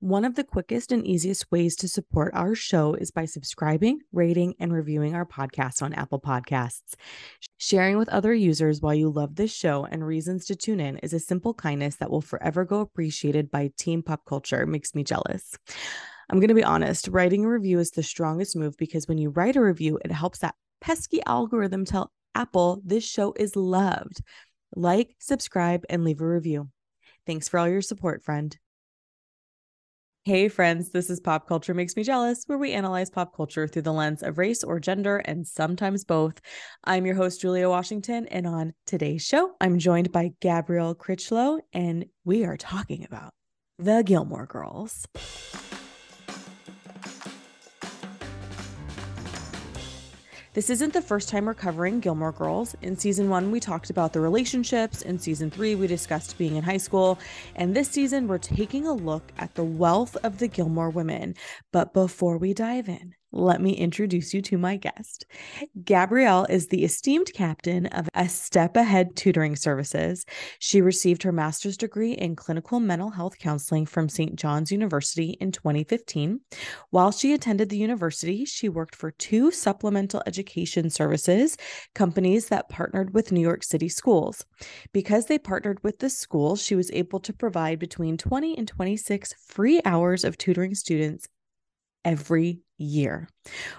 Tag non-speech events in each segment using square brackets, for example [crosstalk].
One of the quickest and easiest ways to support our show is by subscribing, rating, and reviewing our podcast on Apple Podcasts. Sharing with other users why you love this show and reasons to tune in is a simple kindness that will forever go appreciated by Team Pop Culture. Makes me jealous. I'm going to be honest, writing a review is the strongest move because when you write a review, it helps that pesky algorithm tell Apple this show is loved. Like, subscribe, and leave a review. Thanks for all your support, friend. Hey, friends, this is Pop Culture Makes Me Jealous, where we analyze pop culture through the lens of race or gender and sometimes both. I'm your host, Julia Washington, and on today's show, I'm joined by Gabrielle Critchlow, and we are talking about the Gilmore Girls. This isn't the first time we're covering Gilmore Girls. In season one, we talked about the relationships. In season three, we discussed being in high school. And this season, we're taking a look at the wealth of the Gilmore women. But before we dive in, let me introduce you to my guest. Gabrielle is the esteemed captain of A Step Ahead Tutoring Services. She received her master's degree in clinical mental health counseling from St. John's University in 2015. While she attended the university, she worked for two supplemental education services companies that partnered with New York City schools. Because they partnered with the schools, she was able to provide between 20 and 26 free hours of tutoring students every year.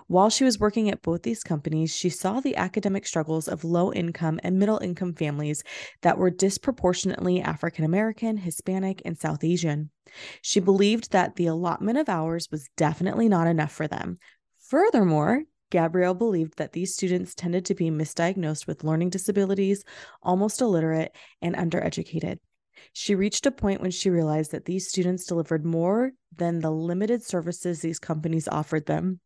While she was working at both these companies, she saw the academic struggles of low income and middle income families that were disproportionately African American, Hispanic, and South Asian. She believed that the allotment of hours was definitely not enough for them. Furthermore, Gabrielle believed that these students tended to be misdiagnosed with learning disabilities, almost illiterate, and undereducated. She reached a point when she realized that these students delivered more than the limited services these companies offered them.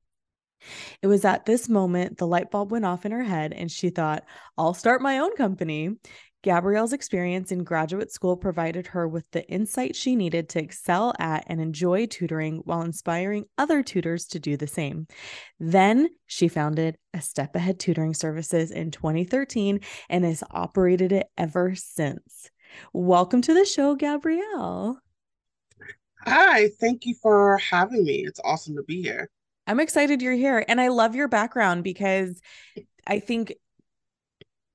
It was at this moment the light bulb went off in her head and she thought, I'll start my own company. Gabrielle's experience in graduate school provided her with the insight she needed to excel at and enjoy tutoring while inspiring other tutors to do the same. Then she founded a Step Ahead Tutoring Services in 2013 and has operated it ever since. Welcome to the show, Gabrielle. Hi, thank you for having me. It's awesome to be here. I'm excited you're here. And I love your background because I think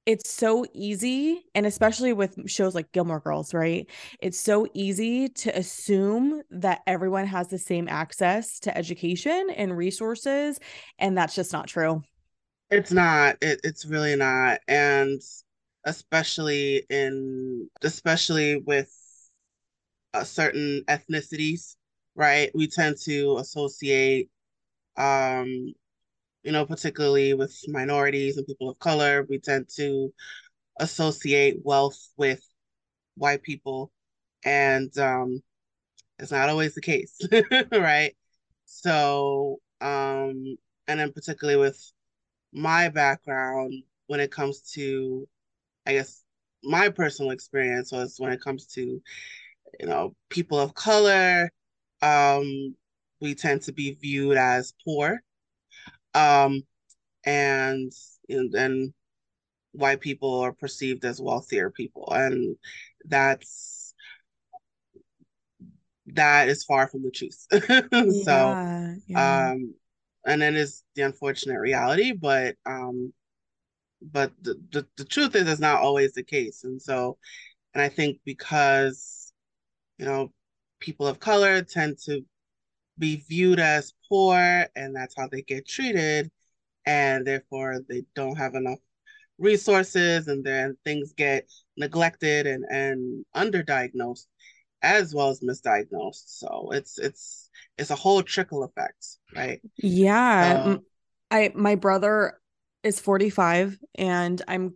it's so easy, and especially with shows like Gilmore Girls, right? It's so easy to assume that everyone has the same access to education and resources. And that's just not true. It's not. It, it's really not. And especially in especially with uh, certain ethnicities, right? We tend to associate, um, you know, particularly with minorities and people of color, we tend to associate wealth with white people, and um, it's not always the case, [laughs] right? So, um, and then particularly with my background when it comes to I guess my personal experience was when it comes to, you know, people of color, um, we tend to be viewed as poor. Um, and then white people are perceived as wealthier people. And that's that is far from the truth. [laughs] so yeah. um and then is the unfortunate reality, but um but the, the, the truth is it's not always the case. And so and i think because you know people of color tend to be viewed as poor and that's how they get treated and therefore they don't have enough resources and then things get neglected and and underdiagnosed as well as misdiagnosed. So it's it's it's a whole trickle effect right? Yeah. Um, i my brother is 45 and I'm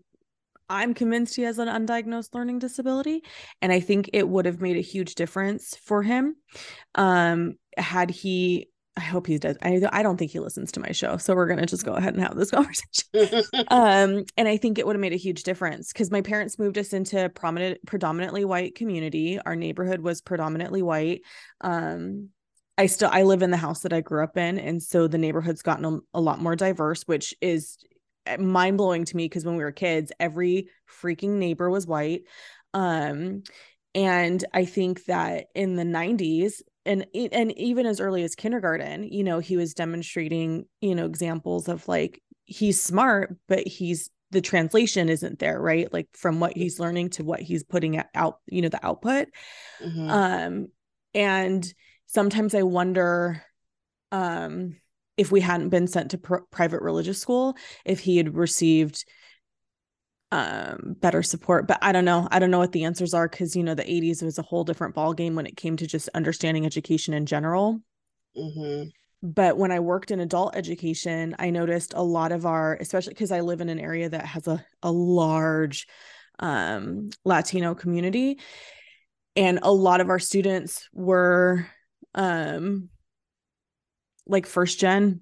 I'm convinced he has an undiagnosed learning disability and I think it would have made a huge difference for him um had he I hope he does. I I don't think he listens to my show, so we're gonna just go ahead and have this [laughs] conversation. [laughs] um, and I think it would have made a huge difference because my parents moved us into prominent, predominantly white community. Our neighborhood was predominantly white. Um, I still I live in the house that I grew up in, and so the neighborhood's gotten a, a lot more diverse, which is mind blowing to me because when we were kids, every freaking neighbor was white. Um, and I think that in the 90s, and and even as early as kindergarten you know he was demonstrating you know examples of like he's smart but he's the translation isn't there right like from what he's learning to what he's putting out you know the output mm-hmm. um and sometimes i wonder um if we hadn't been sent to pr- private religious school if he had received um better support. But i don't know. I don't know what the answers are because you know the 80s was a whole different ball game when it came to just understanding education in general. Mm-hmm. but when i worked in adult education i noticed a lot of our especially because i live in an area that has a, a large um latino community and a lot of our students were um like first gen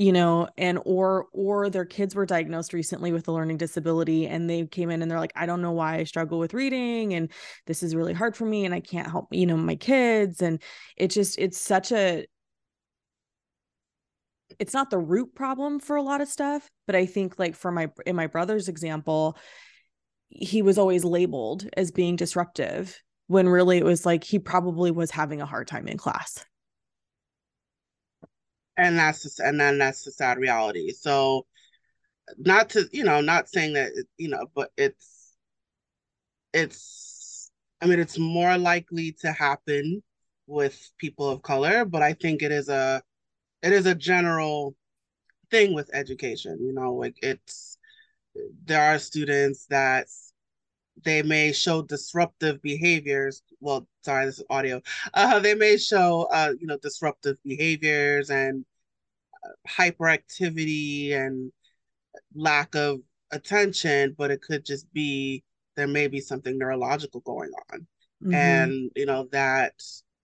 you know and or or their kids were diagnosed recently with a learning disability and they came in and they're like i don't know why i struggle with reading and this is really hard for me and i can't help you know my kids. And it just it's such a it's not the root problem for a lot of stuff but i think like for my in my brother's example he was always labeled as being disruptive when really it was like he probably was having a hard time in class and that's just, and then that's the sad reality. So not to you know not saying that you know but it's it's i mean it's more likely to happen with people of color but i think it is a it is a general thing with education you know like it's there are students that they may show disruptive behaviors well sorry this is audio. Uh, they may show uh, you know disruptive behaviors and hyperactivity and lack of attention, but it could just be there may be something neurological going on. Mm-hmm. And, you know, that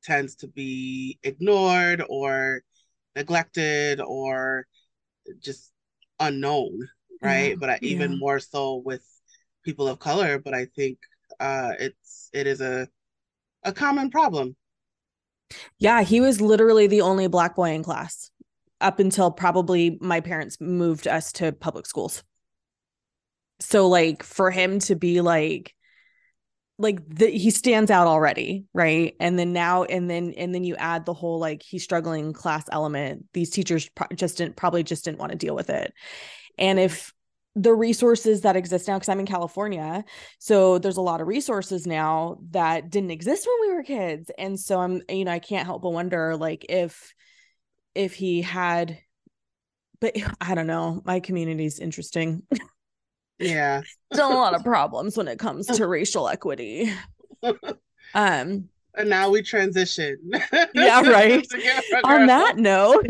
tends to be ignored or neglected or just unknown, right? Yeah. But I, even yeah. more so with people of color, but I think uh, it's it is a a common problem. Yeah, he was literally the only black boy in class up until probably my parents moved us to public schools. So like for him to be like like the, he stands out already, right? And then now and then and then you add the whole like he's struggling class element. These teachers pro- just didn't probably just didn't want to deal with it. And if the resources that exist now because I'm in California. So there's a lot of resources now that didn't exist when we were kids. And so I'm, you know, I can't help but wonder like if if he had but I don't know. My community is interesting. Yeah. [laughs] Still a lot of [laughs] problems when it comes to racial equity. [laughs] Um and now we transition. Yeah, right. On that note.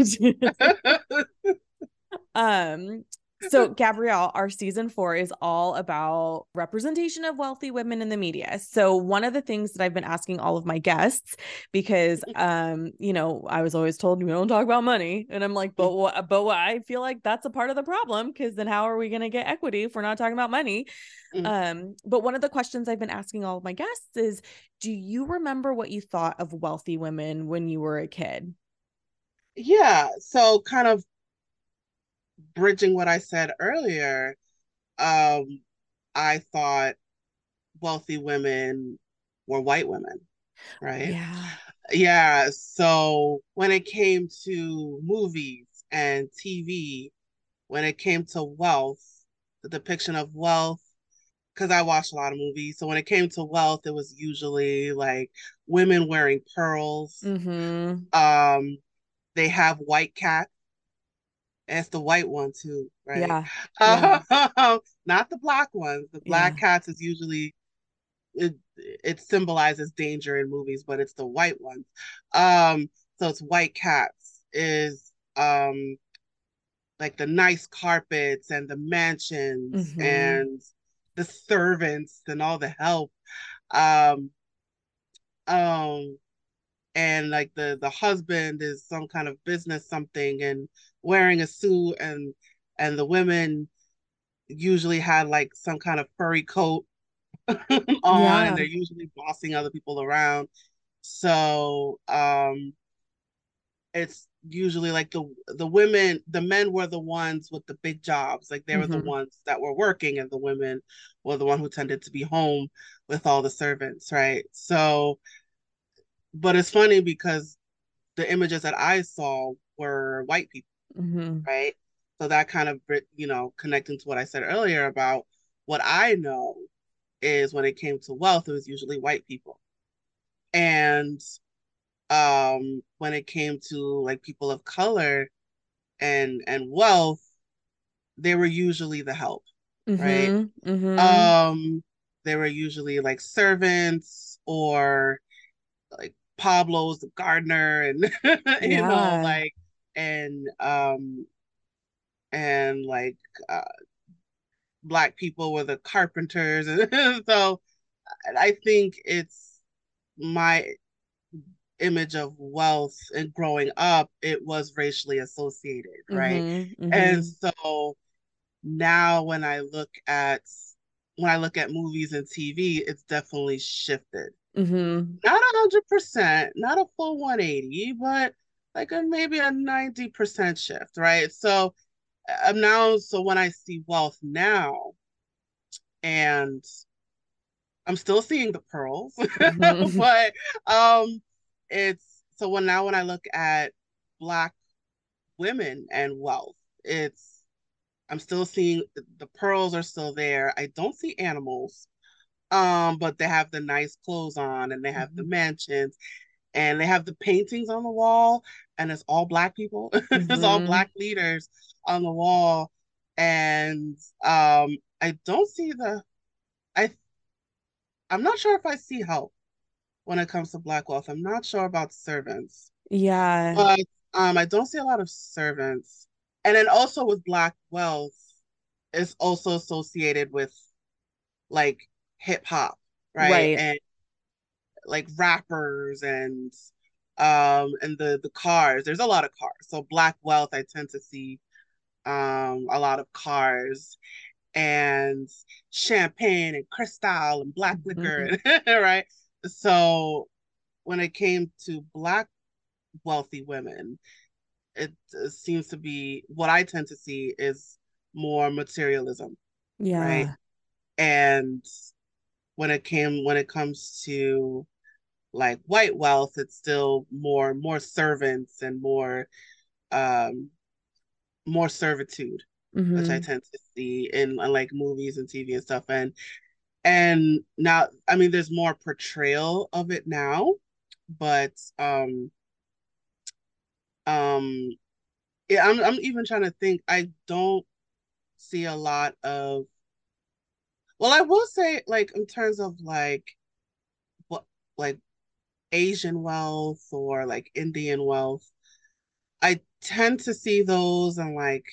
um so, Gabrielle, our season four is all about representation of wealthy women in the media. So, one of the things that I've been asking all of my guests, because, um, you know, I was always told we don't talk about money, and I'm like, but what? But what? I feel like that's a part of the problem because then how are we going to get equity if we're not talking about money? Mm-hmm. Um, but one of the questions I've been asking all of my guests is, do you remember what you thought of wealthy women when you were a kid? Yeah. So, kind of bridging what I said earlier, um, I thought wealthy women were white women, right? Yeah. Yeah. So when it came to movies and TV, when it came to wealth, the depiction of wealth, because I watched a lot of movies. So when it came to wealth, it was usually like women wearing pearls. Mm-hmm. Um, they have white cats it's the white one too, right? Yeah. [laughs] yeah. not the black ones. The black yeah. cats is usually it, it symbolizes danger in movies, but it's the white ones. Um, so it's white cats is um like the nice carpets and the mansions mm-hmm. and the servants and all the help. Um um and like the the husband is some kind of business something and wearing a suit and and the women usually had like some kind of furry coat [laughs] on yeah. and they're usually bossing other people around so um it's usually like the the women the men were the ones with the big jobs like they mm-hmm. were the mm-hmm. ones that were working and the women were the one who tended to be home with all the servants right so but it's funny because the images that I saw were white people, Mm-hmm. right? So that kind of, you know, connecting to what I said earlier about what I know is when it came to wealth, it was usually white people. And um when it came to like people of color and and wealth, they were usually the help, right? Mm-hmm. Mm-hmm. Um they were usually like servants or like Pablo's the gardener and [laughs] you know like and um and like uh, black people were the carpenters and [laughs] so I think it's my image of wealth and growing up it was racially associated right Mm-hmm. and Mm-hmm. so now when I look at when I look at movies and TV it's definitely shifted Mm-hmm. not a hundred percent, not a full 180, but like a maybe a 90% shift, right? So I'm now, so when I see wealth now, and I'm still seeing the pearls, [laughs] Mm-hmm. but um it's so when now when I look at black women and wealth, it's I'm still seeing the pearls are still there. I don't see animals. Um, but they have the nice clothes on and they have the mansions and they have the paintings on the wall and it's all black people [laughs] it's all Mm-hmm. black leaders on the wall and um i don't see the i i'm not sure if i see help when it comes to black wealth i'm not sure about servants Yeah. but um i don't see a lot of servants and then also with black wealth it's also associated with like hip hop right Right. and like rappers and um and the the cars. There's a lot of cars. So black wealth i tend to see um a lot of cars and champagne and crystal and black Mm-hmm. liquor [laughs] right? So when it came to black wealthy women it, it seems to be what i tend to see is more materialism Yeah. Right and when it came when it comes to like white wealth, it's still more more servants and more um more servitude, which I Mm-hmm. tend to see in, in like movies and TV and stuff. And and now I mean there's more portrayal of it now, but um um yeah, I'm I'm even trying to think. I don't see a lot of well, I will say like in terms of like what like Asian wealth or like Indian wealth. I tend to see those and like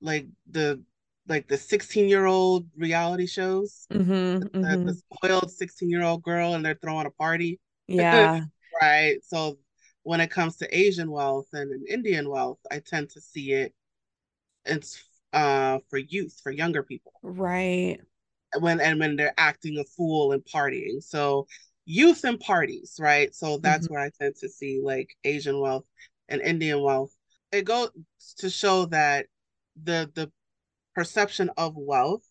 like the like the 16 year old reality shows Mm-hmm. the, the Mm-hmm. spoiled 16 year old girl and they're throwing a party Yeah. [laughs] right so when it comes to asian wealth and, and indian wealth i tend to see it it's uh for youth for younger people Right. when and when they're acting a fool and partying so youth and parties right so Mm-hmm. that's where i tend to see like asian wealth and indian wealth it goes to show that the the perception of wealth,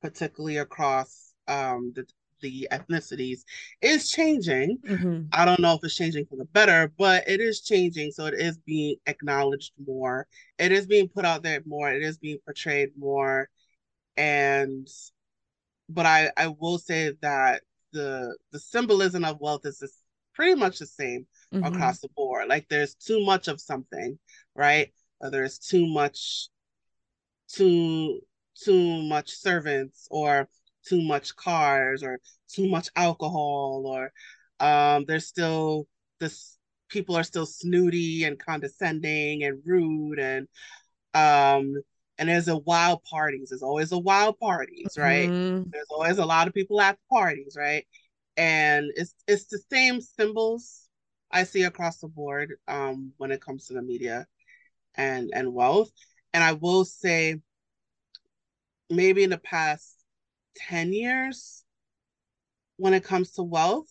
particularly across um, the the ethnicities, is changing. Mm-hmm. I don't know if it's changing for the better, but it is changing. So it is being acknowledged more. It is being put out there more. It is being portrayed more. And but I I will say that the the symbolism of wealth is just pretty much the same Mm-hmm. across the board. Like there's too much of something, right? Or there's too much too too much servants or too much cars or too much alcohol or um there's still this people are still snooty and condescending and rude and um and there's a wild parties. There's always a wild parties right? Mm-hmm. there's always a lot of people at the parties right? And it's it's the same symbols i see across the board um when it comes to the media and and wealth. And i will say maybe in the past 10 years when it comes to wealth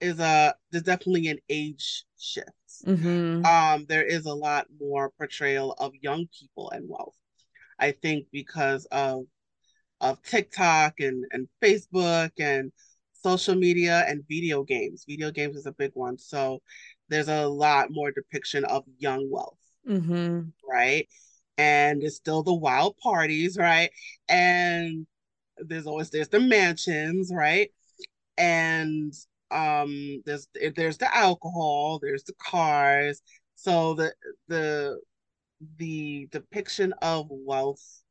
is a there's definitely an age shift Mm-hmm. um there is a lot more portrayal of young people and wealth i think because of of tiktok and and facebook and social media and video games. Video games is a big one. So there's a lot more depiction of young wealth, Mm-hmm. right? And it's still the wild parties, right? And there's always there's the mansions, right? And um there's there's the alcohol, there's the cars. So the the the depiction of wealth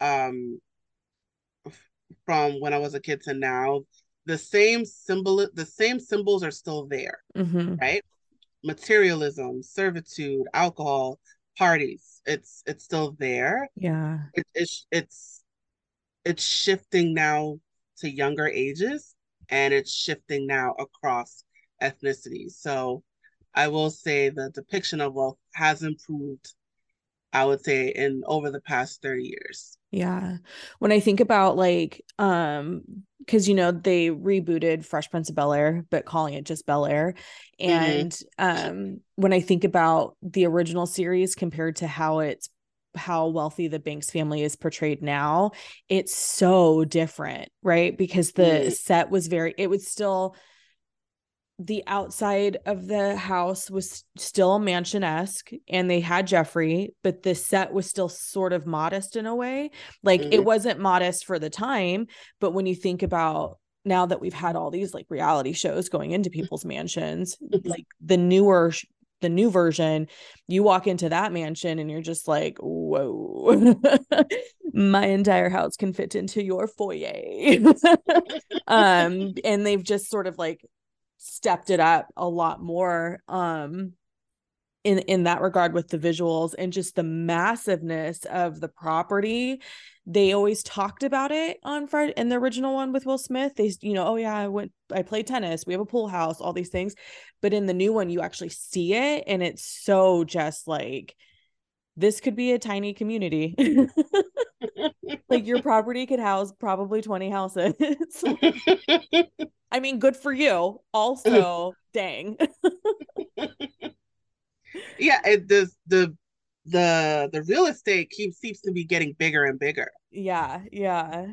um from when I was a kid to now, the same symbol the same symbols are still there, Mm-hmm. right? Materialism, servitude, alcohol, parties. It's it's still there. Yeah. It, it's it's it's shifting now to younger ages and it's shifting now across ethnicities. So I will say the depiction of wealth has improved, I would say, in over the past 30 years. Yeah. When I think about like, um, because you know they rebooted Fresh Prince of Bel Air, but calling it just Bel Air. And um, when I think about the original series compared to how it's how wealthy the Banks family is portrayed now, it's so different, right? Because the Mhm. set was very, it was still the outside of the house was still mansion esque and they had Geoffrey, but the set was still sort of modest in a way. Like it Mhm. wasn't modest for the time, but when you think about now that we've had all these like reality shows going into [laughs] people's mansions, like the newer, the new version, you walk into that mansion and you're just like, whoa, [laughs] my entire house can fit into your foyer. [laughs] um, and they've just sort of like stepped it up a lot more um in in that regard with the visuals and just the massiveness of the property they always talked about it on Friday in the original one with Will Smith they you know oh yeah I went I played tennis we have a pool house all these things but in the new one you actually see it and it's so just like this could be a tiny community [laughs] like your [laughs] property could house probably 20 houses [laughs] I mean, good for you. Also, dang. Yeah, it the the the the real estate keeps seems to be getting bigger and bigger. yeah, yeah.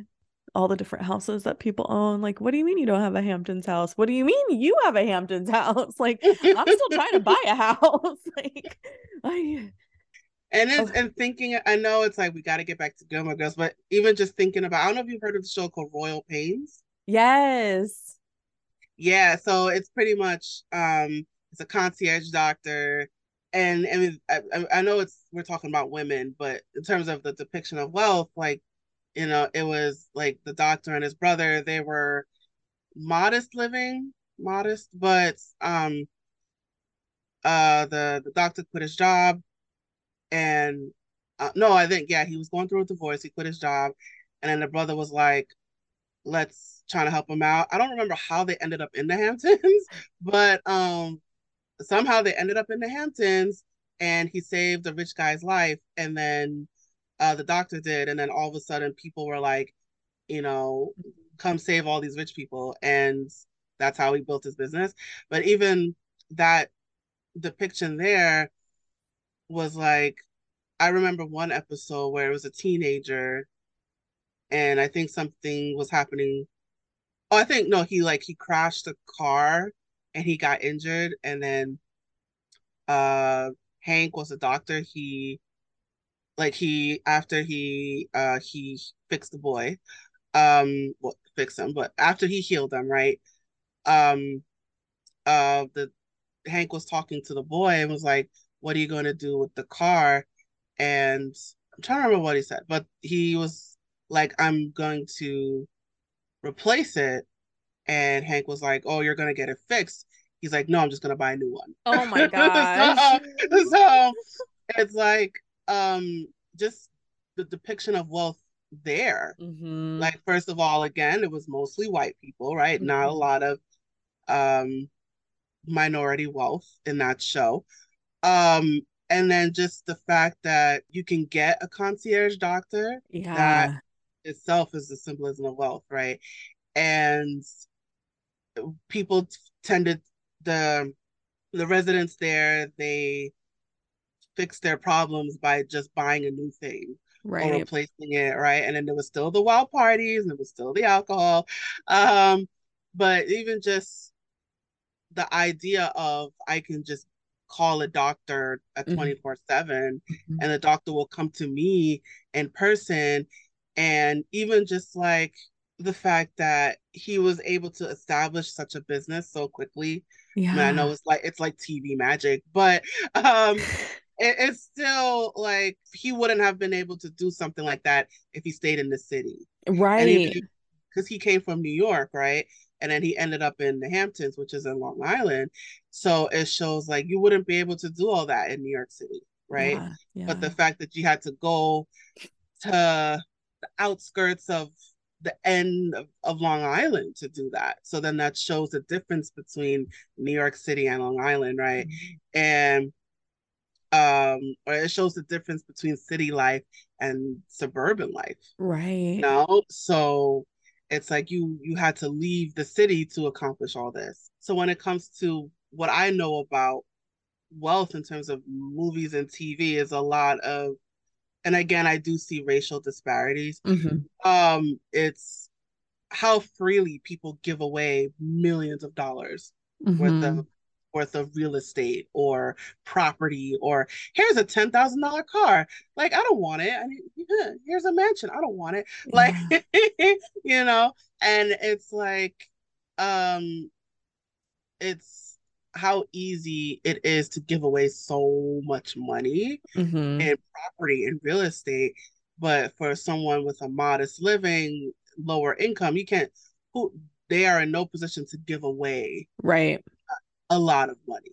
All the different houses that people own. Like, what do you mean you don't have a Hamptons house? What do you mean you have a Hamptons [laughs] house? Like, I'm still trying to buy a house. [laughs] like, I And it's Oh. and thinking, I know it's like we got to get back to Gilmore Girls, but even just thinking about, I don't know if you've heard of the show called Royal Pains. yes. Yeah, so it's pretty much um it's a concierge doctor, and I mean I, I- know it's we're talking about women, but in terms of the depiction of wealth, like you know, it was like the doctor and his brother, they were modest living, modest, but um uh the the doctor quit his job and uh, no, I think yeah, he was going through a divorce, he quit his job, and then the brother was like let's try to help him out. I don't remember how they ended up in the [laughs] Hamptons, but um somehow they ended up in the Hamptons and he saved a rich guy's life. And then uh the doctor did. And then all of a sudden people were like, you know, come save all these rich people. And that's how he built his business. But even that depiction there was like I remember one episode where it was a teenager and I think something was happening. Oh, I think no, he like he crashed a car and he got injured and then uh Hank was a doctor. He like he after he uh he fixed the boy. Um well him, but after he healed him, right? Um uh the Hank was talking to the boy and was like, What are you gonna do with the car? And I'm trying to remember what he said, but he was like, I'm going to replace it And Hank was like, "Oh, you're gonna get it fixed." He's like, "No, I'm just gonna buy a new one." Oh my [laughs] gosh. so, so it's like um just the depiction of wealth there. Mhm. Like first of all, again, it was mostly white people, right? Not a Mhm. lot of um minority wealth in that show. Um and then just the fact that you can get a concierge doctor yeah. that itself is the symbolism of wealth, right? And people tended the the residents there they fix their problems by just buying a new thing or replacing it right and then there was still the wild parties and there was still the alcohol um but even just the idea of I can just call a doctor at 24 mm-hmm. 7 mm-hmm. and the doctor will come to me in person and even just like the fact that he was able to establish such a business so quickly yeah I, I know it's like it's like tv magic but um [laughs] it, it's still like he wouldn't have been able to do something like that if he stayed in the city right because he came from new york right and then he ended up in the Hamptons, which is in Long Island. So it shows like you wouldn't be able to do all that in New York City, right? Yeah, yeah. But the fact that you had to go to the outskirts of the end of, of Long Island to do that. So then that shows the difference between New York City and Long Island, right? Mm-hmm. And um or it shows the difference between city life and suburban life. Right. You know? So it's like you you had to leave the city to accomplish all this so when it comes to what i know about wealth in terms of movies and tv is a lot of and again i do see racial disparities mm-hmm. um it's how freely people give away millions of dollars mm-hmm. worth of worth of real estate or property or here's a $10,000 car. Like, I don't want it. I mean, [laughs] here's a mansion. I don't want it. [laughs] Like, you know, and it's like, um, it's how easy it is to give away so much money mm-hmm. and property and real estate. But for someone with a modest living, lower income, you can't, who they are in no position to give away right a lot of money.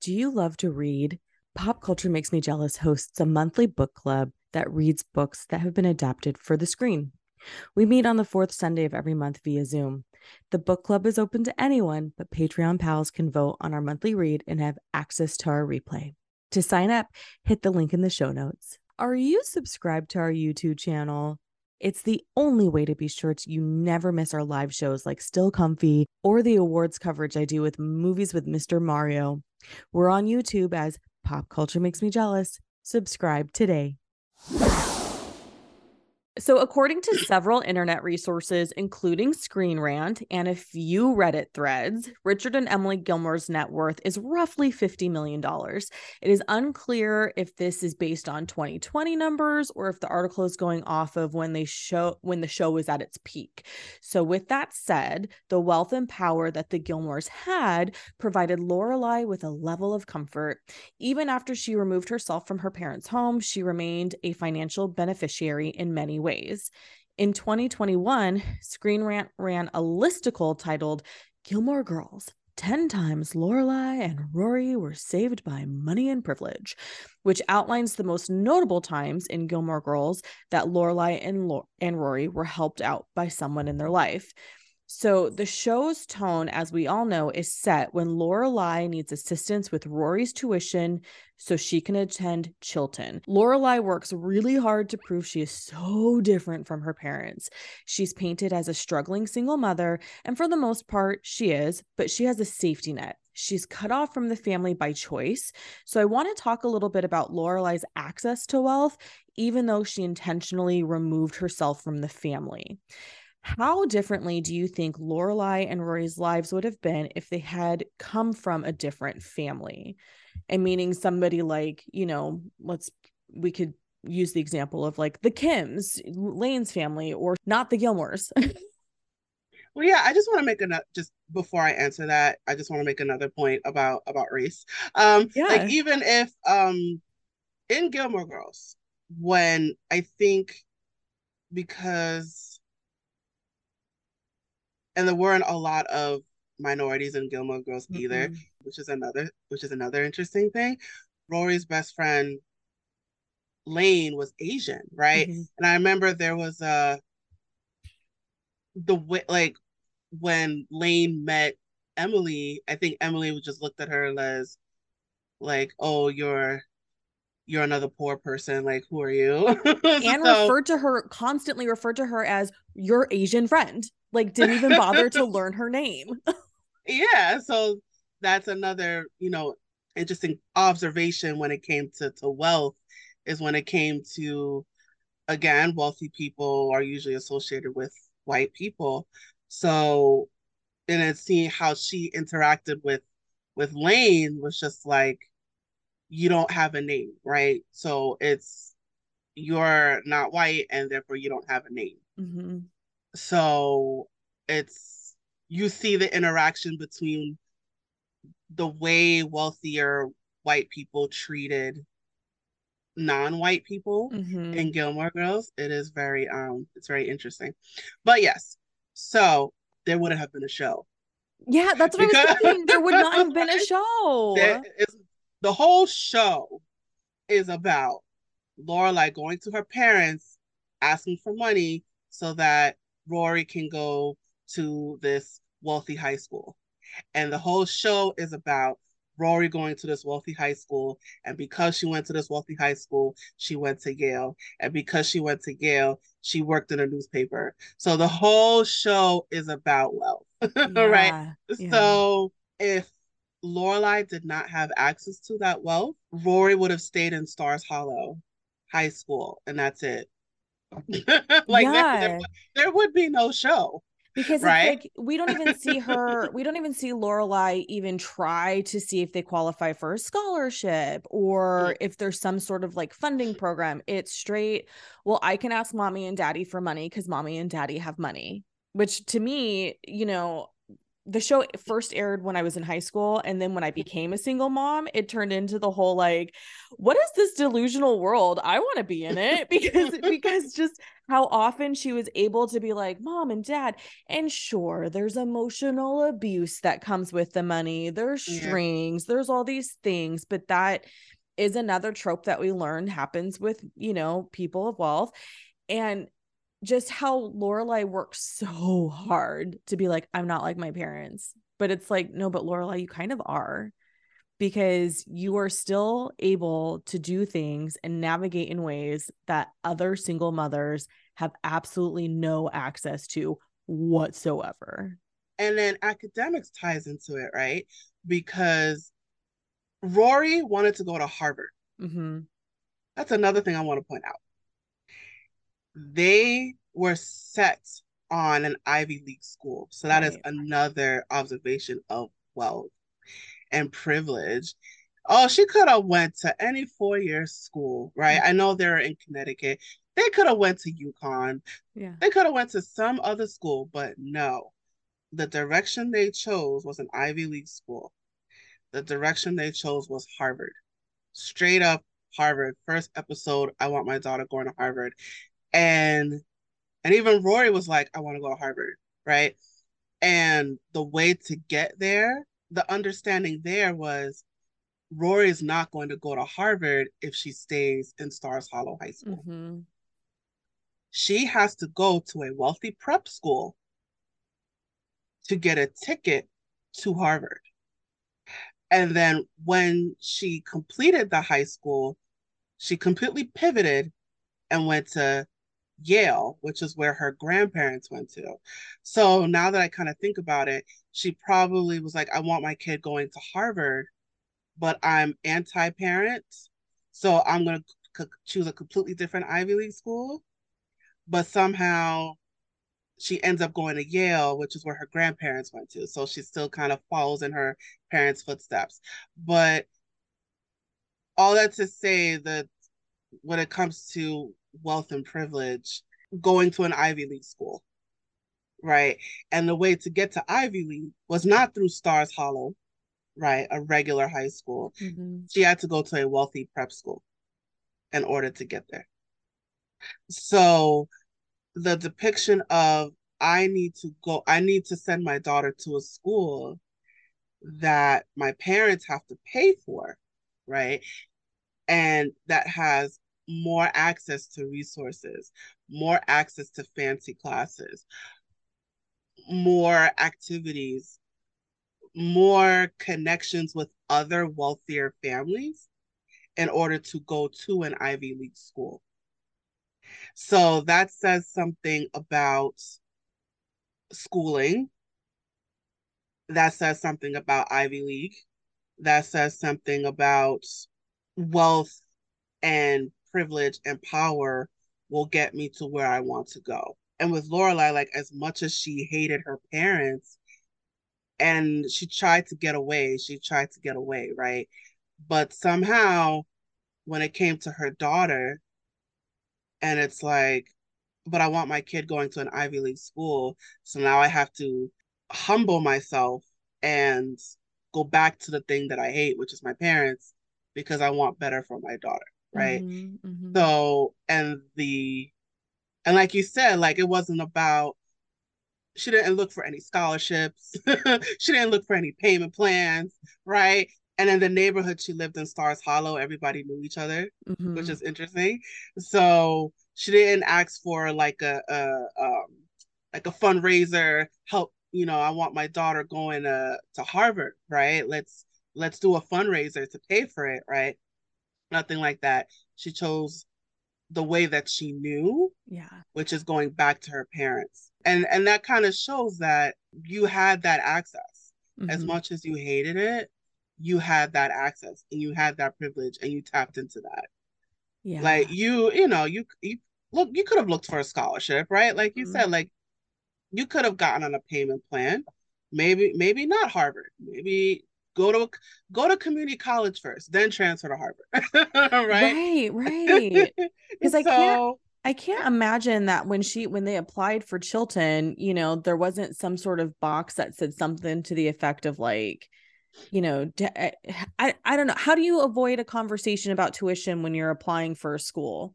Do you love to read? Pop Culture Makes Me Jealous hosts a monthly book club that reads books that have been adapted for the screen. We meet on the fourth Sunday of every month via Zoom. The book club is open to anyone, but Patreon pals can vote on our monthly read and have access to our replay. To sign up, hit the link in the show notes. Are you subscribed to our YouTube channel? It's the only way to be sure you never miss our live shows like Still Comfy or the awards coverage I do with movies with Mr. Mario. We're on YouTube as Pop Culture Makes Me Jealous. Subscribe today. So, according to several internet resources, including Screen Rant and a few Reddit threads, Richard and Emily Gilmore's net worth is roughly $50 million. It is unclear if this is based on 2020 numbers or if the article is going off of when they show when the show was at its peak. So, with that said, the wealth and power that the Gilmores had provided Lorelai with a level of comfort. Even after she removed herself from her parents' home, she remained a financial beneficiary in many ways ways. In 2021, Screen Rant ran a listicle titled Gilmore Girls 10 times Lorelai and Rory were saved by money and privilege, which outlines the most notable times in Gilmore Girls that Lorelai and, Lo- and Rory were helped out by someone in their life. So the show's tone, as we all know, is set when Lorelai needs assistance with Rory's tuition so she can attend Chilton. Lorelai works really hard to prove she is so different from her parents. She's painted as a struggling single mother, and for the most part, she is, but she has a safety net. She's cut off from the family by choice. So I want to talk a little bit about Lorelai's access to wealth, even though she intentionally removed herself from the family. How differently do you think Lorelai and Rory's lives would have been if they had come from a different family? And meaning somebody like, you know, let's we could use the example of like the Kims, Lane's family, or not the Gilmores. [laughs] well, yeah, I just want to make a just before I answer that, I just want to make another point about about race. Um, yeah. like even if um in Gilmore Girls, when I think because and there weren't a lot of minorities in Gilmore Girls mm-hmm. either, which is another which is another interesting thing. Rory's best friend Lane was Asian, right? Mm-hmm. And I remember there was a the way like when Lane met Emily, I think Emily just looked at her as like, "Oh, you're you're another poor person. Like, who are you?" [laughs] and so, referred to her constantly referred to her as your Asian friend like didn't even bother to [laughs] learn her name. [laughs] yeah, so that's another, you know, interesting observation when it came to to wealth is when it came to again, wealthy people are usually associated with white people. So, and then seeing how she interacted with with Lane was just like, you don't have a name, right? So it's you're not white and therefore you don't have a name. Mm-hmm. So it's you see the interaction between the way wealthier white people treated non-white people Mm-hmm. in Gilmore Girls. It is very um it's very interesting. But yes, so there wouldn't have been a show. Yeah, that's what I was [laughs] Because- thinking. There would not have been a show. There is the whole show is about Lorelai going to her parents asking for money so that Rory can go to this wealthy high school. And the whole show is about Rory going to this wealthy high school. And because she went to this wealthy high school, she went to Yale. And because she went to Yale, she worked in a newspaper. So the whole show is about wealth. [laughs] right? Yeah, yeah. So if Lorelai did not have access to that wealth, Rory would have stayed in Stars Hollow High School, and that's it. [laughs] like there, Yeah. there, there would be no show. Because Right? like we don't even see her, [laughs] we don't even see Lorelai even try to see if they qualify for a scholarship or if there's some sort of like funding program. It's straight, well, I can ask mommy and daddy for money because mommy and daddy have money. Which to me, you know, the show first aired when I was in high school. And then when I became a single mom, it turned into the whole like, what is this delusional world? I want to be in it [laughs] because because just how often she was able to be like, mom and dad. And sure, there's emotional abuse that comes with the money. There's Yeah. strings, there's all these things, but that is another trope that we learn happens with, you know, people of wealth. And just how Lorelai works so hard to be like, I'm not like my parents. But it's like, no, but Lorelai, you kind of are because you are still able to do things and navigate in ways that other single mothers have absolutely no access to whatsoever. And then academics ties into it, right? Because Rory wanted to go to Harvard. Mm-hmm. That's another thing I want to point out. They were set on an Ivy League school. So that is Right. another observation of wealth and privilege. Oh, she could have went to any four-year school, right? I know they're in Connecticut. They could have went to UConn. Yeah. They could have went to some other school, but no. The direction they chose was an Ivy League school. The direction they chose was Harvard. Straight up Harvard. First episode, I want my daughter going to Harvard. And and even Rory was like, I want to go to Harvard, right? And the way to get there, the understanding there was Rory is not going to go to Harvard if she stays in Stars Hollow High School. Mm-hmm. She has to go to a wealthy prep school to get a ticket to Harvard. And then when she completed the high school, she completely pivoted and went to Yale, which is where her grandparents went to. So now that I kind of think about it, she probably was like, I want my kid going to Harvard, but I'm anti parent. So I'm going to c- choose a completely different Ivy League school. But somehow she ends up going to Yale, which is where her grandparents went to. So she still kind of follows in her parents' footsteps. But all that to say that when it comes to wealth and privilege, going to an Ivy League school, right? And the way to get to Ivy League was not through Stars Hollow, right? A regular high school. Mm-hmm. She had to go to a wealthy prep school in order to get there. So the depiction of I need to go, I need to send my daughter to a school that my parents have to pay for, right? And that has more access to resources, more access to fancy classes, more activities, more connections with other wealthier families in order to go to an Ivy League school. So that says something about schooling. That says something about Ivy League. That says something about wealth and privilege and power will get me to where I want to go. and with Lorelai, like as much as she hated her parents, and she tried to get away, she tried to get away, right? But somehow, when it came to her daughter, and it's like, but I want my kid going to an Ivy League school, so now I have to humble myself and go back to the thing that I hate, which is my parents, because I want better for my daughter, right? Mm-hmm, mm-hmm. So, and the, and like you said, like it wasn't about, she didn't look for any scholarships, [laughs] she didn't look for any payment plans, right? And in the neighborhood she lived in Stars Hollow, everybody knew each other, mm-hmm. which is interesting. So she didn't ask for like a, a um, like a fundraiser help you know, I want my daughter going to, to Harvard, right? Let's let's do a fundraiser to pay for it, right? Nothing like that. She chose the way that she knew, yeah, which is going back to her parents. And and that kind of shows that you had that access. Mm-hmm. As much as you hated it, you had that access and you had that privilege and you tapped into that. Yeah. Like you, you know, you you look you could have looked for a scholarship, right? Like you mm-hmm. said, like you could have gotten on a payment plan. Maybe, maybe not Harvard. Maybe go to go to community college first, then transfer to Harvard. [laughs] right? Right, right. [laughs] Because so, I can't I can't imagine that when she when they applied for Chilton, you know, there wasn't some sort of box that said something to the effect of like, you know, eh, I I don't know. How do you avoid a conversation about tuition when you're applying for a school?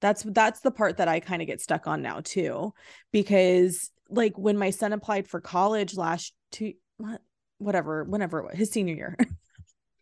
That's that's the part that I kind of get stuck on now too because like when my son applied for college last two whatever whenever his senior year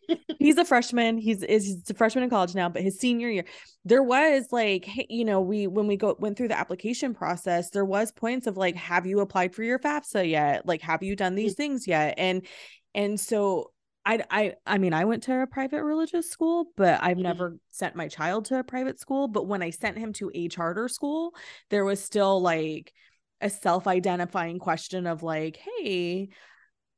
[laughs] he's a freshman he's is a freshman in college now but his senior year there was like hey, you know we when we go went through the application process there was points of like have you applied for your FAFSA yet like have you done these mm. things yet and and so I, I I mean I went to a private religious school, but I've mm-hmm. never sent my child to a private school. But when I sent him to a charter school, there was still like a self-identifying question of like, hey,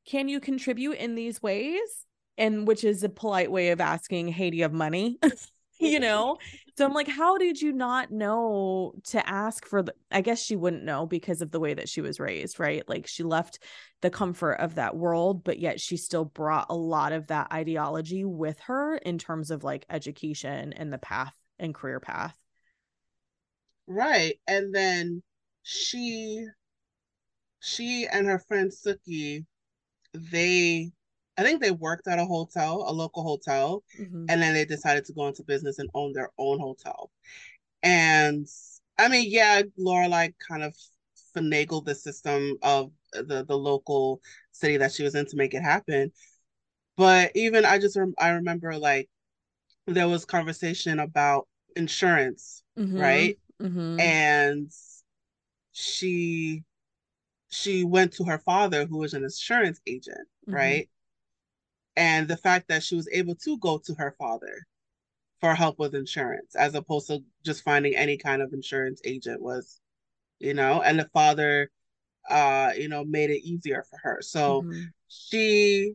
can you contribute in these ways? And which is a polite way of asking, hey, do you have money? [laughs] you know? So i'm like how did you not know to ask for the i guess she wouldn't know because of the way that she was raised right? Like she left the comfort of that world but yet she still brought a lot of that ideology with her in terms of like education and the path and career path. Right. And then she she and her friend Sookie they I think they worked at a hotel, a local hotel, mm-hmm. and then they decided to go into business and own their own hotel. And I mean, yeah, Lorelai kind of finagled the system of the the local city that she was in to make it happen. But even I just rem- I remember like there was conversation about insurance, mm-hmm. right? Mm-hmm. And she she went to her father who was an insurance agent, mm-hmm. right? and the fact that she was able to go to her father for help with insurance as opposed to just finding any kind of insurance agent was you know and the father uh you know made it easier for her so mm-hmm. she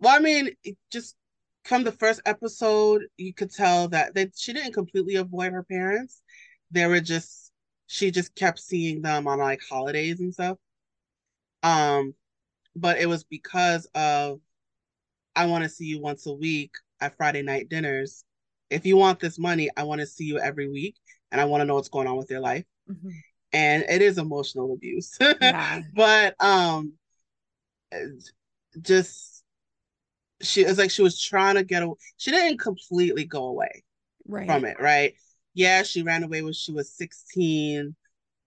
well i mean just from the first episode you could tell that that she didn't completely avoid her parents they were just she just kept seeing them on like holidays and stuff um but it was because of I want to see you once a week at Friday night dinners. If you want this money, I want to see you every week and I want to know what's going on with your life. Mm-hmm. And it is emotional abuse. [laughs] Yeah. but um just she it's like she was trying to get away. She didn't completely go away right. from it, right? Yeah, she ran away when she was 16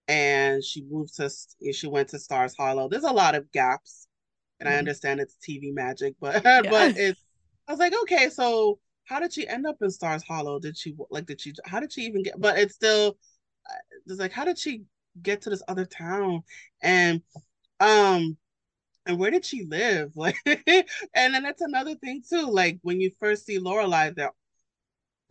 and she moved to she went to Stars Hollow. There's a lot of gaps and mm-hmm. I understand it's TV magic, [laughs] but yeah. but it's I was like, okay, so how did she end up in Stars Hollow? Did she like did she how did she even get but it's still uh, it's like how did she get to this other town? And um and where did she live? [laughs] Like and then that's another thing too. Like when you first see Lorelai that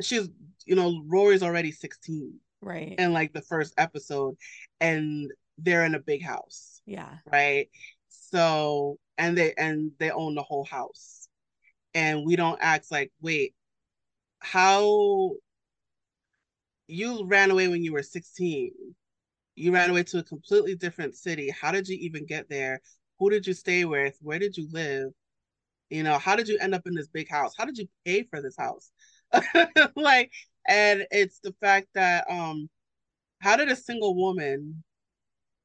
she's you know, Rory's already 16. Right. In like the first episode. And they're in a big house. Yeah. Right. So and they and they own the whole house and we don't ask like wait how you ran away when you were 16 you ran away to a completely different city. How did you even get there? Who did you stay with? Where did you live? You know, how did you end up in this big house? How did you pay for this house? [laughs] like, and it's the fact that um, how did a single woman,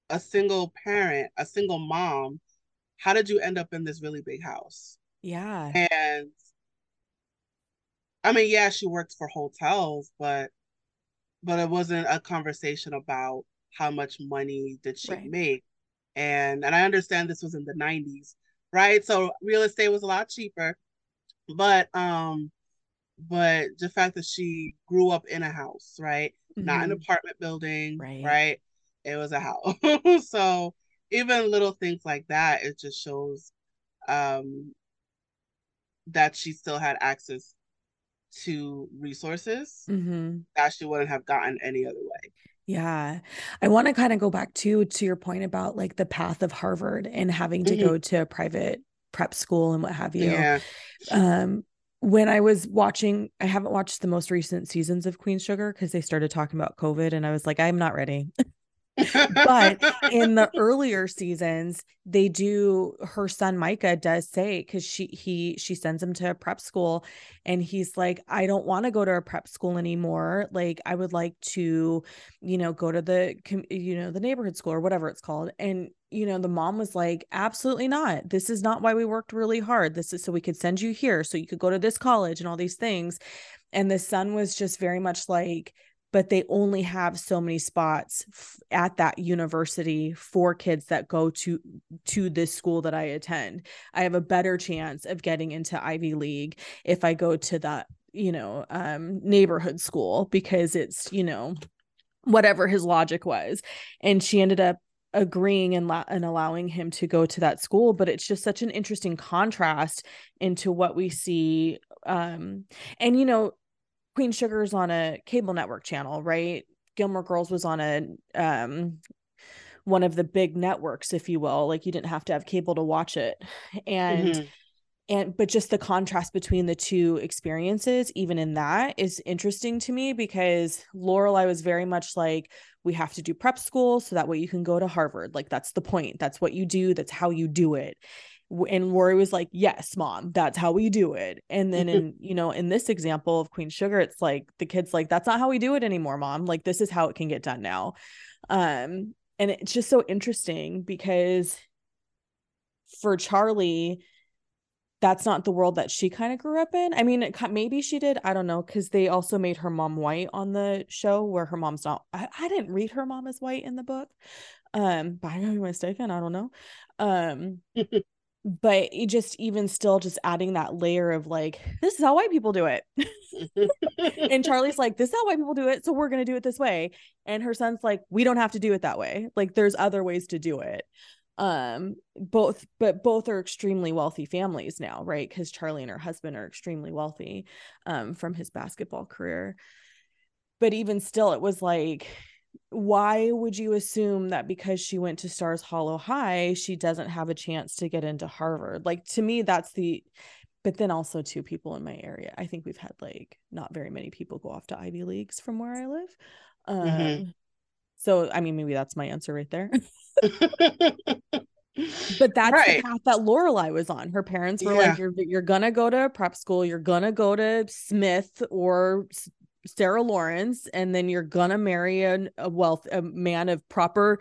a single parent, a single mom, how did you end up in this really big house? Yeah. And I mean, yeah, she worked for hotels, but but it wasn't a conversation about how much money did she right. make. And and I understand this was in the 90s, right? So real estate was a lot cheaper. But um but the fact that she grew up in a house, right? Mm-hmm. Not an mm-hmm. apartment building, right? right? It was a house. [laughs] so even little things like that, it just shows um that she still had access to resources mm-hmm. that she wouldn't have gotten any other way. Yeah. I want to kind of go back to to your point about like the path of Harvard and having to mm-hmm. go to a private prep school and what have you. Yeah. Um when I was watching, I haven't watched the most recent seasons of Queen Sugar because they started talking about COVID and I was like, I'm not ready. but in the earlier seasons they do her son micah does say because she he she sends him to a prep school and he's like i don't want to go to a prep school anymore like i would like to you know go to the you know the neighborhood school or whatever it's called and you know the mom was like absolutely not this is not why we worked really hard this is so we could send you here so you could go to this college and all these things and the son was just very much like but they only have so many spots f- at that university for kids that go to to this school that I attend. I have a better chance of getting into Ivy League if I go to that, you know, um, neighborhood school because it's, you know, whatever his logic was. And she ended up agreeing and, la- and allowing him to go to that school but it's just such an interesting contrast into what we see um and you know Queen Sugar's on a cable network channel, right? Gilmore Girls was on a um one of the big networks, if you will. Like you didn't have to have cable to watch it. And mm-hmm. And but just the contrast between the two experiences, even in that, is interesting to me because Lorelai was very much like, we have to do prep school so that way you can go to Harvard. Like that's the point. That's what you do. That's how you do it and Rory was like, "Yes, mom, that's how we do it." And then in you know in this example of Queen Sugar, it's like the kid's like, "That's not how we do it anymore, mom. Like this is how it can get done now." Um, and it's just so interesting because for Charlie, that's not the world that she kind of grew up in. I mean, maybe she did. I don't know because they also made her mom white on the show, where her mom's not. I, I didn't read her mom as white in the book, um, but I might be mistaken. I don't know. Um, [laughs] but it just even still just adding that layer of like this is how white people do it [laughs] and charlie's like this is how white people do it so we're going to do it this way and her son's like we don't have to do it that way like there's other ways to do it um both but both are extremely wealthy families now right because charlie and her husband are extremely wealthy um from his basketball career but even still it was like why would you assume that because she went to Stars Hollow High, she doesn't have a chance to get into Harvard? Like to me, that's the but then also two people in my area. I think we've had like not very many people go off to Ivy Leagues from where I live. Mm-hmm. Um mm-hmm. so I mean maybe that's my answer right there. [laughs] but that's right. the path that Lorelai was on. Her parents were yeah. like, "You're you're gonna go to prep school. You're gonna go to Smith or Sarah Lawrence, and then you're gonna marry a, a wealth a man of proper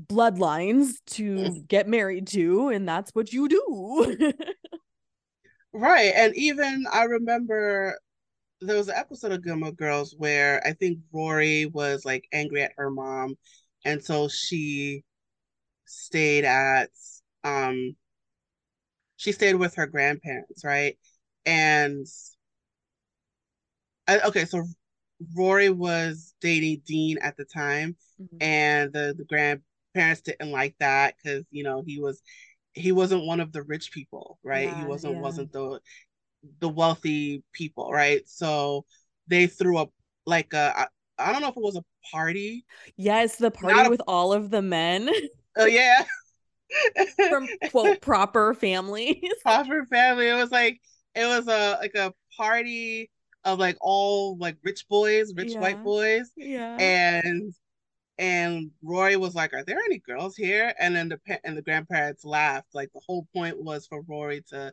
bloodlines to get married to, and that's what you do. [laughs] right. And even I remember there was an episode of Gilmore Girls where I think Rory was like angry at her mom, and so she stayed at um she stayed with her grandparents, right? And I, okay, so Rory was dating Dean at the time, mm-hmm. and the the grandparents didn't like that because you know he was he wasn't one of the rich people, right? Yeah, he wasn't yeah. wasn't the the wealthy people, right? So they threw up like a I, I don't know if it was a party. Yes, the party a, with all of the men. [laughs] Oh yeah. [laughs] From quote proper families. [laughs] Proper family. It was like it was a like a party of like all like rich boys, rich yeah. white boys. Yeah. And and Rory was like, "Are there any girls here?" And then the and the grandparents laughed. Like the whole point was for Rory to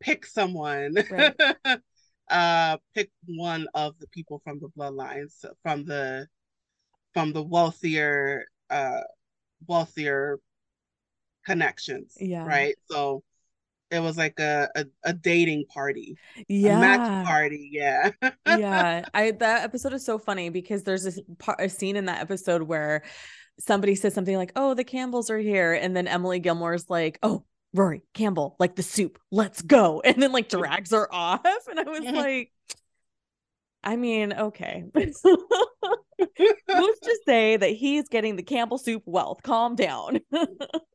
pick someone, right. [laughs] uh, pick one of the people from the bloodlines, from the from the wealthier, uh, wealthier connections. Yeah. Right. So it was like a, a, a dating party yeah match party yeah [laughs] yeah i that episode is so funny because there's this part a scene in that episode where somebody says something like oh the campbells are here and then emily gilmore's like oh rory campbell like the soup let's go [laughs] and then like drags her off and i was like I mean, okay. [laughs] Who's to say that he's getting the Campbell soup wealth? Calm down. [laughs]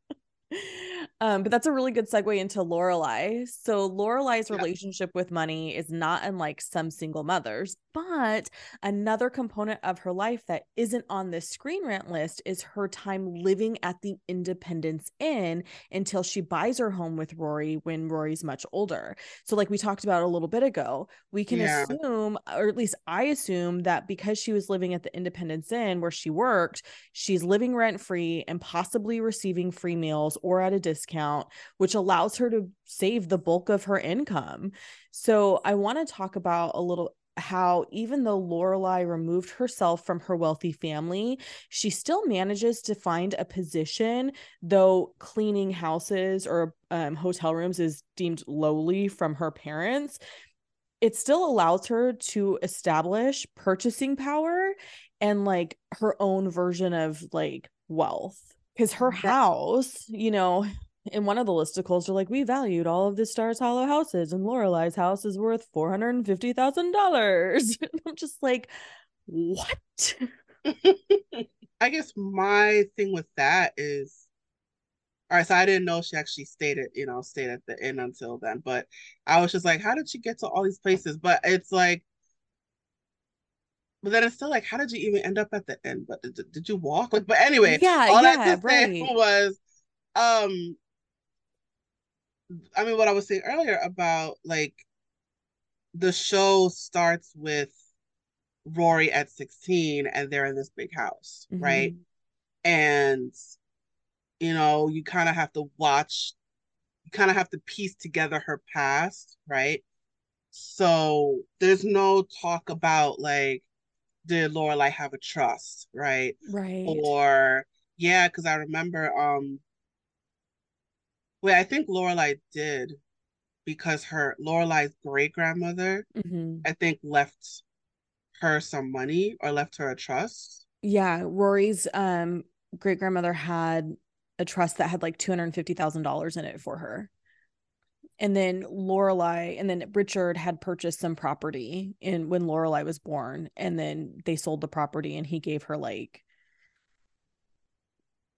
Um, but that's a really good segue into Lorelai. So Lorelai's yeah. relationship with money is not unlike some single mothers, but another component of her life that isn't on this screen rant list is her time living at the Independence Inn until she buys her home with Rory when Rory's much older. So, like we talked about a little bit ago, we can yeah. assume, or at least I assume, that because she was living at the Independence Inn where she worked, she's living rent free and possibly receiving free meals or at a discount, which allows her to save the bulk of her income. So, I want to talk about a little how even though Lorelai removed herself from her wealthy family, she still manages to find a position, though cleaning houses or um, hotel rooms is deemed lowly from her parents. It still allows her to establish purchasing power and like her own version of like wealth. Because her house, you know, in one of the listicles, they're like, we valued all of the Stars Hollow houses, and Lorelai's house is worth four hundred and fifty thousand dollars. [laughs] I'm just like, what? [laughs] I guess my thing with that is, all right. So I didn't know she actually stayed at, you know, stayed at the inn until then. But I was just like, how did she get to all these places? But it's like, but then it's still like, how did you even end up at the end? But did, did you walk? Like, but anyway, yeah, all yeah, that to right. say was, um, I mean, what I was saying earlier about like the show starts with Rory at 16 and they're in this big house, mm-hmm. right? And you know, you kind of have to watch, you kind of have to piece together her past, right? So there's no talk about like, did Lorelai have a trust, right? Right. Or yeah, because I remember um Wait, I think Lorelai did because her Lorelai's great grandmother, mm-hmm. I think, left her some money or left her a trust. Yeah, Rory's um great grandmother had a trust that had like two hundred fifty thousand dollars in it for her. And then Lorelai and then Richard had purchased some property in when Lorelai was born, and then they sold the property, and he gave her like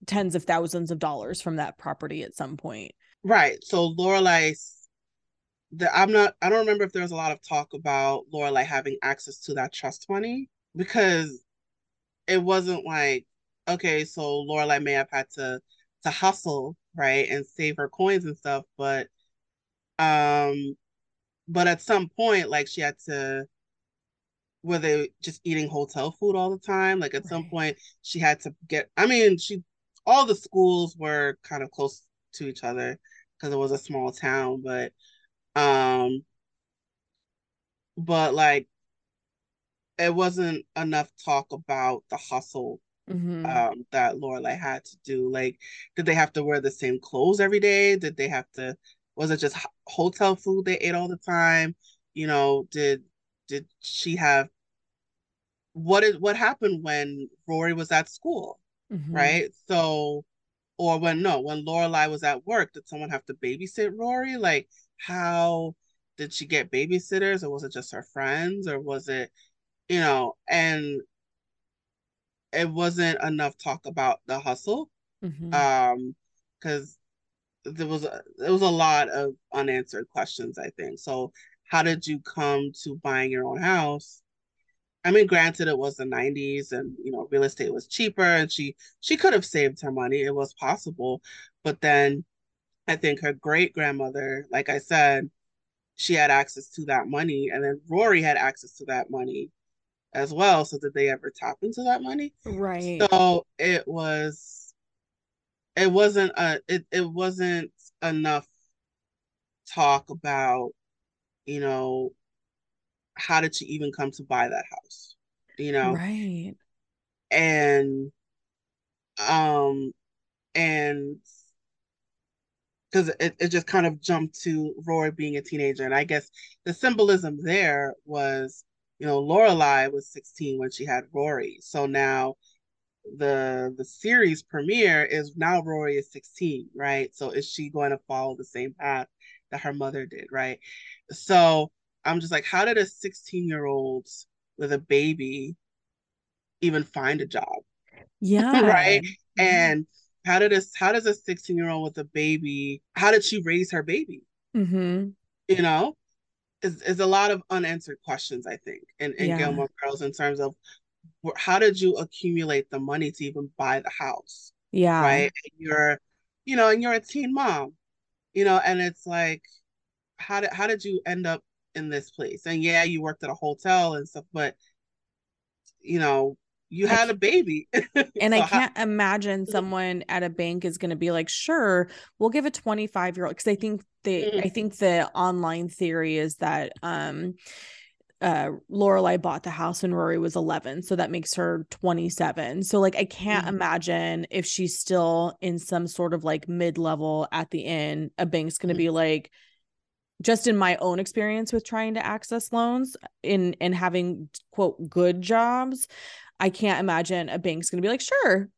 tens of thousands of dollars from that property at some point. Right. So Lorelai, the I'm not. I don't remember if there was a lot of talk about Lorelai having access to that trust money because it wasn't like okay. So Lorelai may have had to to hustle right and save her coins and stuff, but um, but at some point, like she had to were they just eating hotel food all the time? Like at right. some point, she had to get. I mean, she all the schools were kind of close to each other because it was a small town, but um but like it wasn't enough talk about the hustle mm-hmm. um that Lorelai had to do. Like, did they have to wear the same clothes every day? Did they have to was it just hotel food they ate all the time? You know, did did she have what is what happened when Rory was at school? mm-hmm. right? So, or when no, when Lorelai was at work, did someone have to babysit Rory? Like, how did she get babysitters, or was it just her friends, or was it, you know, and it wasn't enough talk about the hustle, mm-hmm. um, because there was a, there was a lot of unanswered questions. I think so. How did you come to buying your own house? I mean, granted, it was the '90s, and you know, real estate was cheaper, and she she could have saved her money. It was possible, but then I think her great grandmother, like I said, she had access to that money, and then Rory had access to that money, as well. So did they ever tap into that money? Right. So it was it wasn't a it, it wasn't enough talk about, you know, how did she even come to buy that house? You know? Right. And um and because it, it just kind of jumped to Rory being a teenager. And I guess the symbolism there was, you know, Lorelai was 16 when she had Rory. So now the the series premiere is now Rory is 16, right? So is she going to follow the same path that her mother did, right? So I'm just like, how did a 16 year old with a baby even find a job? Yeah. [laughs] right. And how did this how does a 16 year old with a baby how did she raise her baby mm-hmm. you know is, is a lot of unanswered questions i think in, in yeah. gilmore girls in terms of how did you accumulate the money to even buy the house yeah right and you're you know and you're a teen mom you know and it's like how did how did you end up in this place and yeah you worked at a hotel and stuff but you know you had a baby. [laughs] and so I can't how- imagine someone at a bank is going to be like, sure, we'll give a 25 year old. Cause I think they, mm-hmm. I think the online theory is that, um, uh Lorelai bought the house when Rory was 11 so that makes her 27 so like I can't mm-hmm. imagine if she's still in some sort of like mid-level at the end a bank's going to mm-hmm. be like just in my own experience with trying to access loans in and having quote good jobs I can't imagine a bank's going to be like, sure,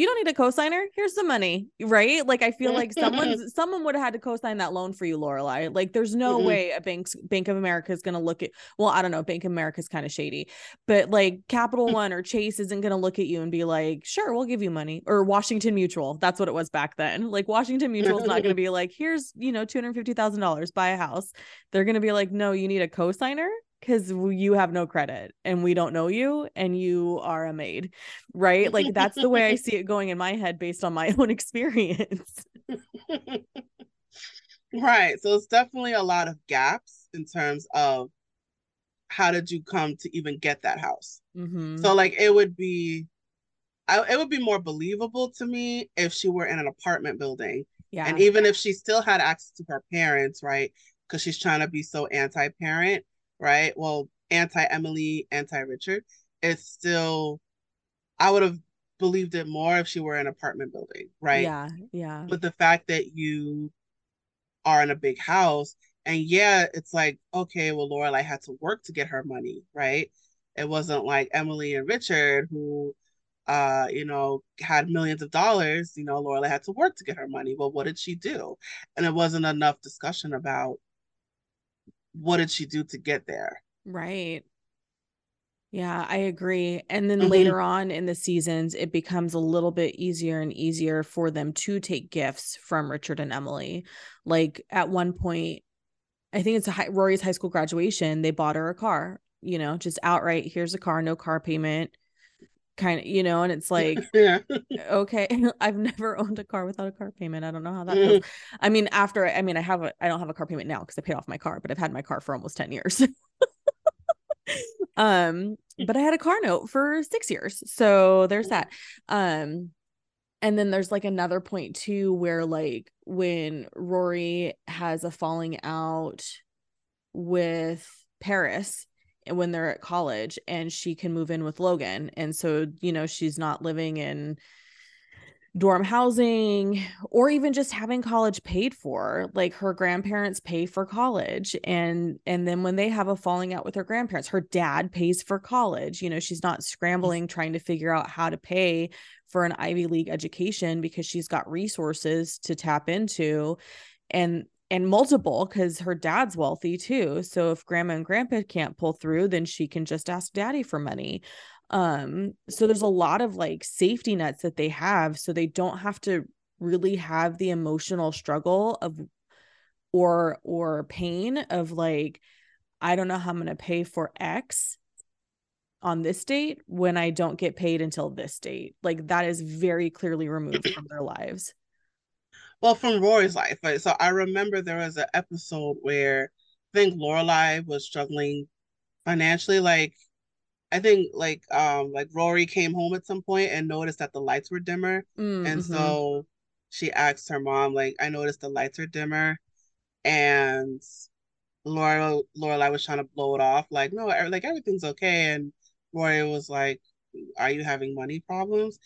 you don't need a cosigner. Here's the money, right? Like I feel like someone's someone would have had to co-sign that loan for you, Lorelai. Like there's no mm-hmm. way a bank's Bank of America is going to look at. Well, I don't know. Bank of America is kind of shady, but like Capital mm. One or Chase isn't going to look at you and be like, "Sure, we'll give you money." Or Washington Mutual. That's what it was back then. Like Washington [laughs] Mutual is not going to be like, "Here's you know two hundred fifty thousand dollars, buy a house." They're going to be like, "No, you need a cosigner." Because you have no credit and we don't know you and you are a maid right? Like that's the way i [laughs] see it going in my head based on my [laughs] own experience. [laughs] Right so it's definitely a lot of gaps in terms of how did you come to even get that house? Mm-hmm. so like it would be I, it would be more believable to me if she were in an apartment building yeah. and even if she still had access to her parents right? Because she's trying to be so anti-parent right? Well, anti Emily, anti Richard. It's still, I would have believed it more if she were in an apartment building, right? Yeah, yeah. But the fact that you are in a big house, and yeah, it's like, okay, well, Lorelai had to work to get her money, right? It wasn't like Emily and Richard who uh, you know, had millions of dollars, you know, Lorelai had to work to get her money. Well, what did she do? And it wasn't enough discussion about what did she do to get there? Right. Yeah, I agree. And then mm-hmm. later on in the seasons, it becomes a little bit easier and easier for them to take gifts from Richard and Emily. Like at one point, I think it's a high, Rory's high school graduation, they bought her a car, you know, just outright, here's a car, no car payment kind of you know and it's like yeah. [laughs] okay [laughs] i've never [laughs] owned a car without a car payment i don't know how that mm-hmm. i mean after i mean i have a i don't have a car payment now because i paid off my car but i've had my car for almost 10 years um but i had a car note for six years so there's that um and then there's like another point too where like when rory has a falling out with paris when they're at college and she can move in with Logan. And so, you know, she's not living in dorm housing or even just having college paid for like her grandparents pay for college and and then when they have a falling out with her grandparents her dad pays for college. You know she's not mm. scrambling trying to figure out how to pay for an Ivy League education because she's got resources to tap into. And and multiple because her dad's wealthy too. So if grandma and grandpa can't pull through, then she can just ask daddy for money. Um, so there's a lot of like safety nets that they have so they don't have to really have the emotional struggle of or or pain of like I don't know how I'm going to pay for X on this date when I don't get paid until this date. Like that is very clearly removed from their lives well from Rory's life. Right? So I remember there was an episode where I think Lorelai was struggling financially. Like I think like um like Rory came home at some point and noticed that the lights were dimmer. Mm-hmm. And so she asked her mom, like, I noticed the lights are dimmer. And Laura Lorelai was trying to blow it off, like, no, like everything's okay. And Rory was like, Are you having money problems?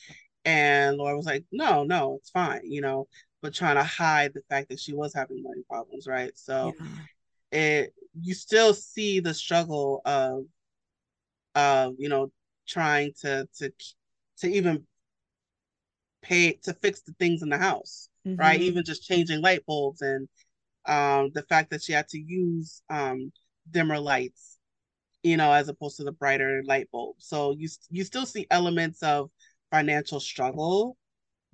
And Laura was like, No, no, it's fine, you know, but trying to hide the fact that she was having money problems, right? So yeah. it you still see the struggle of uh, you know, trying to to to even pay to fix the things in the house, mm-hmm. right? Even just changing light bulbs and um, the fact that she had to use um, dimmer lights, you know, as opposed to the brighter light bulb. So you you still see elements of financial struggle,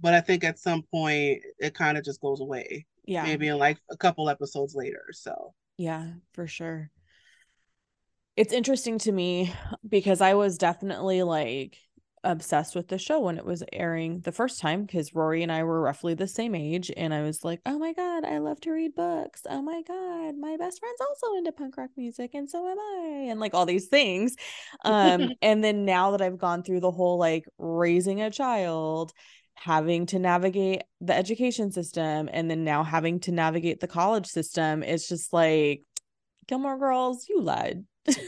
but I think at some point it kind of just goes away. Yeah. Maybe in like a couple episodes later. So yeah, for sure it's interesting to me because I was definitely like obsessed with the show when it was airing the first time because Rory and I were roughly the same age. And I was like, oh my God, I love to read books. Oh my God, my best friend's also into punk rock music, and so am I, and like all these things. [laughs] Um, and then now that I've gone through the whole like raising a child, having to navigate the education system, and then now having to navigate the college system, it's just like, Gilmore Girls, you lied [laughs] this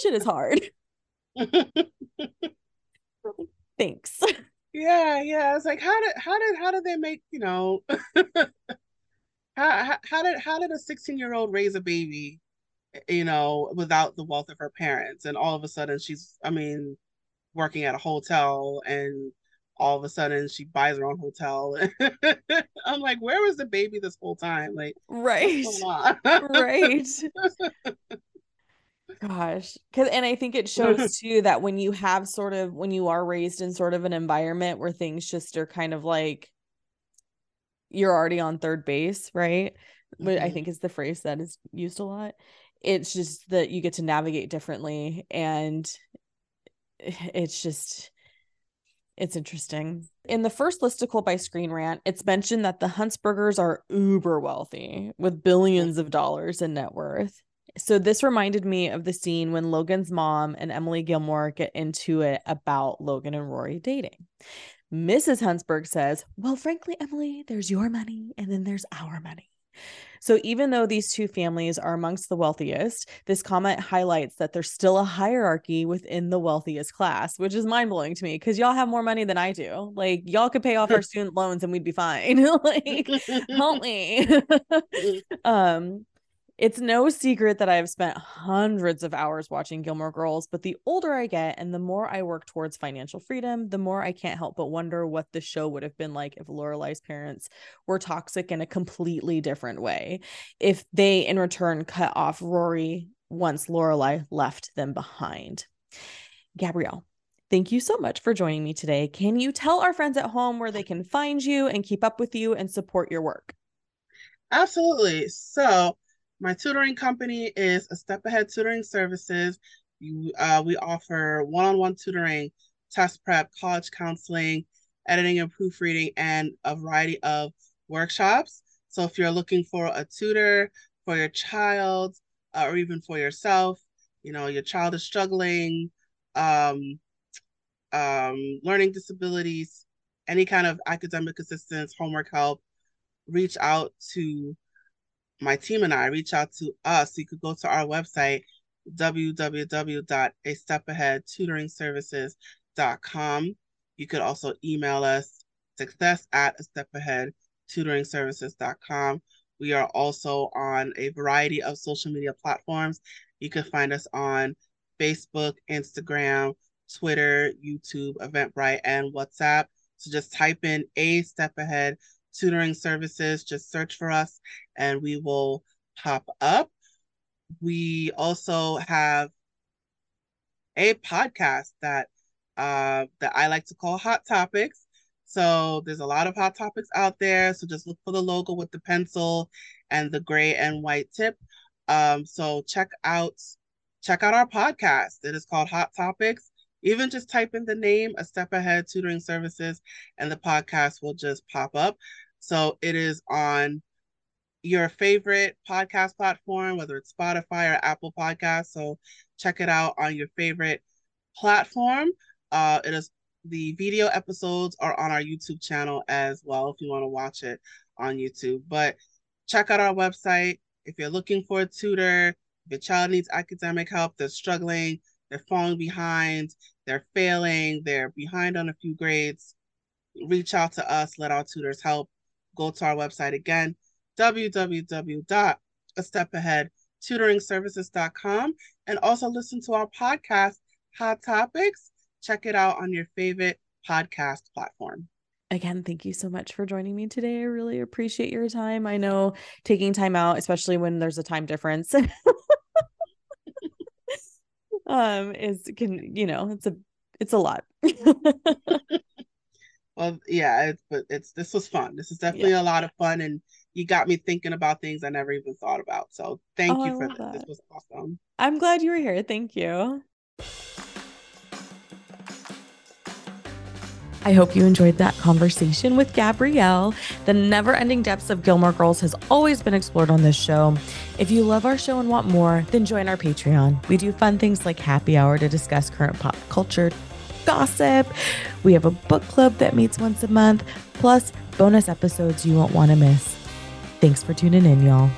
shit is hard. [laughs] Thanks. Yeah, yeah. It's like how did how did how did they make, you know [laughs] how, how did how did a 16 year old raise a baby, you know, without the wealth of her parents? And all of a sudden she's I mean, working at a hotel and all of a sudden she buys her own hotel. [laughs] I'm like, where was the baby this whole time? Like, right, [laughs] right. Gosh, because and I think it shows [laughs] too that when you have sort of when you are raised in sort of an environment where things just are kind of like you're already on third base, right? Mm-hmm. Which I think is the phrase that is used a lot. It's just that you get to navigate differently, and [laughs] it's just it's interesting. In the first listicle by Screen Rant, it's mentioned that the Huntzbergers are uber wealthy with billions of dollars in net worth. So this reminded me of the scene when Logan's mom and Emily Gilmore get into it about Logan and Rory dating. Mrs. Huntzberg says, Well, frankly, Emily, there's your money and then there's our money. So even though these two families are amongst the wealthiest, this comment highlights that there's still a hierarchy within the wealthiest class, which is mind blowing to me because y'all have more money than I do. Like y'all could pay off our [laughs] student loans and we'd be fine. [laughs] like help me. [laughs] um it's no secret that I've spent hundreds of hours watching Gilmore Girls, but the older I get and the more I work towards financial freedom, the more I can't help but wonder what the show would have been like if Lorelai's parents were toxic in a completely different way. If they in return cut off Rory once Lorelai left them behind. Gabrielle, thank you so much for joining me today. Can you tell our friends at home where they can find you and keep up with you and support your work? Absolutely. So, my tutoring company is a step ahead tutoring services. You, uh, we offer one-on-one tutoring, test prep, college counseling, editing and proofreading, and a variety of workshops. So if you're looking for a tutor for your child uh, or even for yourself, you know, your child is struggling, um, um, learning disabilities, any kind of academic assistance, homework help, reach out to my team and I reach out to us, you could go to our website, www.a-step-ahead-tutoring-services.com. You could also email us success at a step ahead tutoring services.com. We are also on a variety of social media platforms. You can find us on Facebook, Instagram, Twitter, YouTube, Eventbrite, and WhatsApp. So just type in a step ahead tutoring services, just search for us and we will pop up. We also have a podcast that uh, that I like to call Hot Topics. So there's a lot of hot topics out there. So just look for the logo with the pencil and the gray and white tip. Um, so check out check out our podcast. It is called Hot Topics. Even just type in the name, A Step Ahead Tutoring Services, and the podcast will just pop up. So it is on your favorite podcast platform, whether it's Spotify or Apple Podcasts. So check it out on your favorite platform. Uh, it is the video episodes are on our YouTube channel as well if you want to watch it on YouTube. But check out our website if you're looking for a tutor, if your child needs academic help, they're struggling, they're falling behind, they're failing, they're behind on a few grades, reach out to us, let our tutors help. Go to our website again, www.astepaheadtutoringservices.com, and also listen to our podcast, Hot Topics. Check it out on your favorite podcast platform. Again, thank you so much for joining me today. I really appreciate your time. I know taking time out, especially when there's a time difference, [laughs] um, is can you know it's a it's a lot. [laughs] well, yeah, it's but it's this was fun. This is definitely yeah. a lot of fun, and you got me thinking about things I never even thought about. So thank oh, you for this. That. This was awesome. I'm glad you were here. Thank you. I hope you enjoyed that conversation with Gabrielle. The never ending depths of Gilmore Girls has always been explored on this show. If you love our show and want more, then join our Patreon. We do fun things like happy hour to discuss current pop culture gossip. We have a book club that meets once a month, plus bonus episodes you won't want to miss. Thanks for tuning in, y'all.